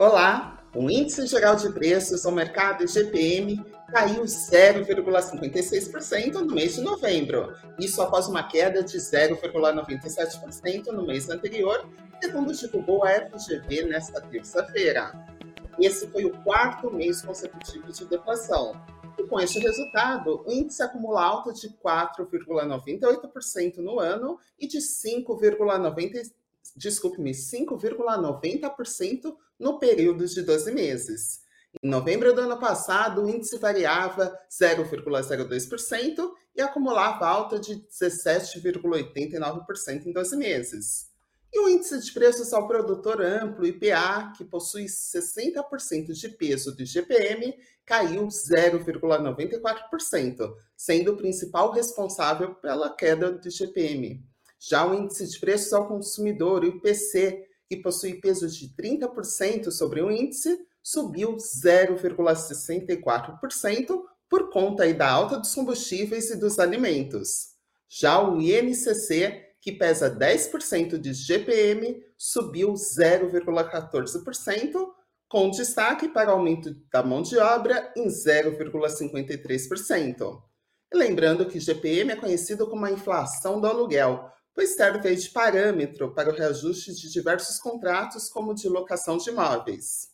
Olá! O Índice Geral de Preços ao Mercado IGPM caiu 0,56% no mês de novembro, isso após uma queda de 0,97% no mês anterior, segundo divulgou a FGV nesta terça-feira. Esse foi o quarto mês consecutivo de deflação. E com este resultado, o índice acumula alta de 4,98% no ano e de 5,90 desculpe-me, 5,90% no período de 12 meses. Em novembro do ano passado, o índice variava 0,02% e acumulava alta de 17,89% em 12 meses. E o índice de preços ao produtor amplo, IPA, que possui 60% de peso do IGPM, caiu 0,94%, sendo o principal responsável pela queda do IGPM. Já o índice de preços ao consumidor, o IPC, que possui peso de 30% sobre o índice, subiu 0,64% por conta da alta dos combustíveis e dos alimentos. Já o INCC, que pesa 10% de GPM, subiu 0,14%, com destaque para o aumento da mão de obra em 0,53%. lembrando que GPM é conhecido como a inflação do aluguel, pois serve de parâmetro para o reajuste de diversos contratos, como de locação de imóveis.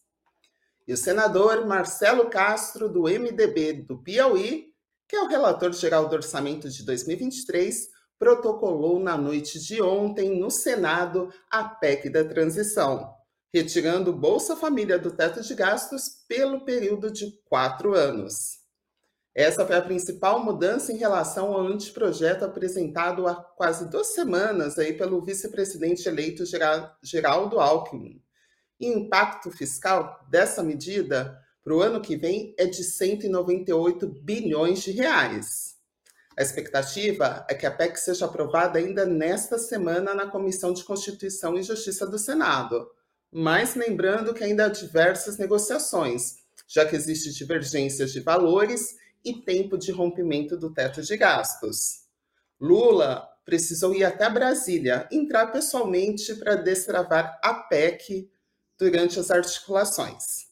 E o senador Marcelo Castro, do MDB do Piauí, que é o relator geral do orçamento de 2023, protocolou na noite de ontem no Senado a PEC da transição, retirando Bolsa Família do teto de gastos pelo período de quatro anos. Essa foi a principal mudança em relação ao anteprojeto apresentado há quase duas semanas aí pelo vice-presidente eleito Geraldo Alckmin. E o impacto fiscal dessa medida para o ano que vem é de 198 bilhões de reais. A expectativa é que a PEC seja aprovada ainda nesta semana na Comissão de Constituição e Justiça do Senado, mas lembrando que ainda há diversas negociações, já que existe divergências de valores e tempo de rompimento do teto de gastos. Lula precisou ir até Brasília, entrar pessoalmente para destravar a PEC durante as articulações.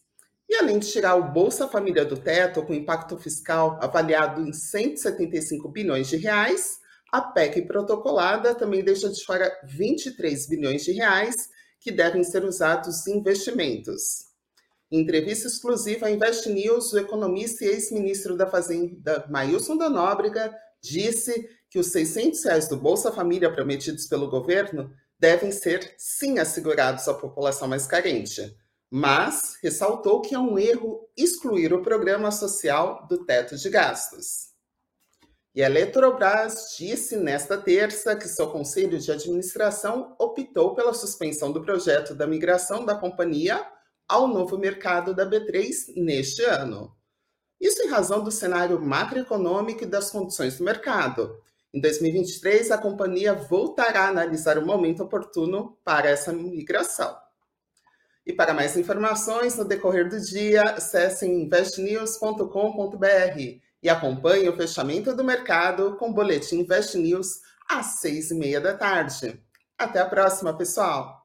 E além de tirar o Bolsa Família do teto, com impacto fiscal avaliado em 175 bilhões de reais, a PEC protocolada também deixa de fora 23 bilhões de reais que devem ser usados em investimentos. Em entrevista exclusiva à Invest News, o economista e ex-ministro da Fazenda, Mailson da Nóbrega, disse que os 600 reais do Bolsa Família prometidos pelo governo devem ser, sim, assegurados à população mais carente. Mas ressaltou que é um erro excluir o programa social do teto de gastos. E a Eletrobras disse nesta terça que seu conselho de administração optou pela suspensão do projeto da migração da companhia ao novo mercado da B3 neste ano. Isso em razão do cenário macroeconômico e das condições do mercado. Em 2023, a companhia voltará a analisar o momento oportuno para essa migração. E para mais informações no decorrer do dia, acesse investnews.com.br e acompanhe o fechamento do mercado com o boletim Invest News às seis e meia da tarde. Até a próxima, pessoal!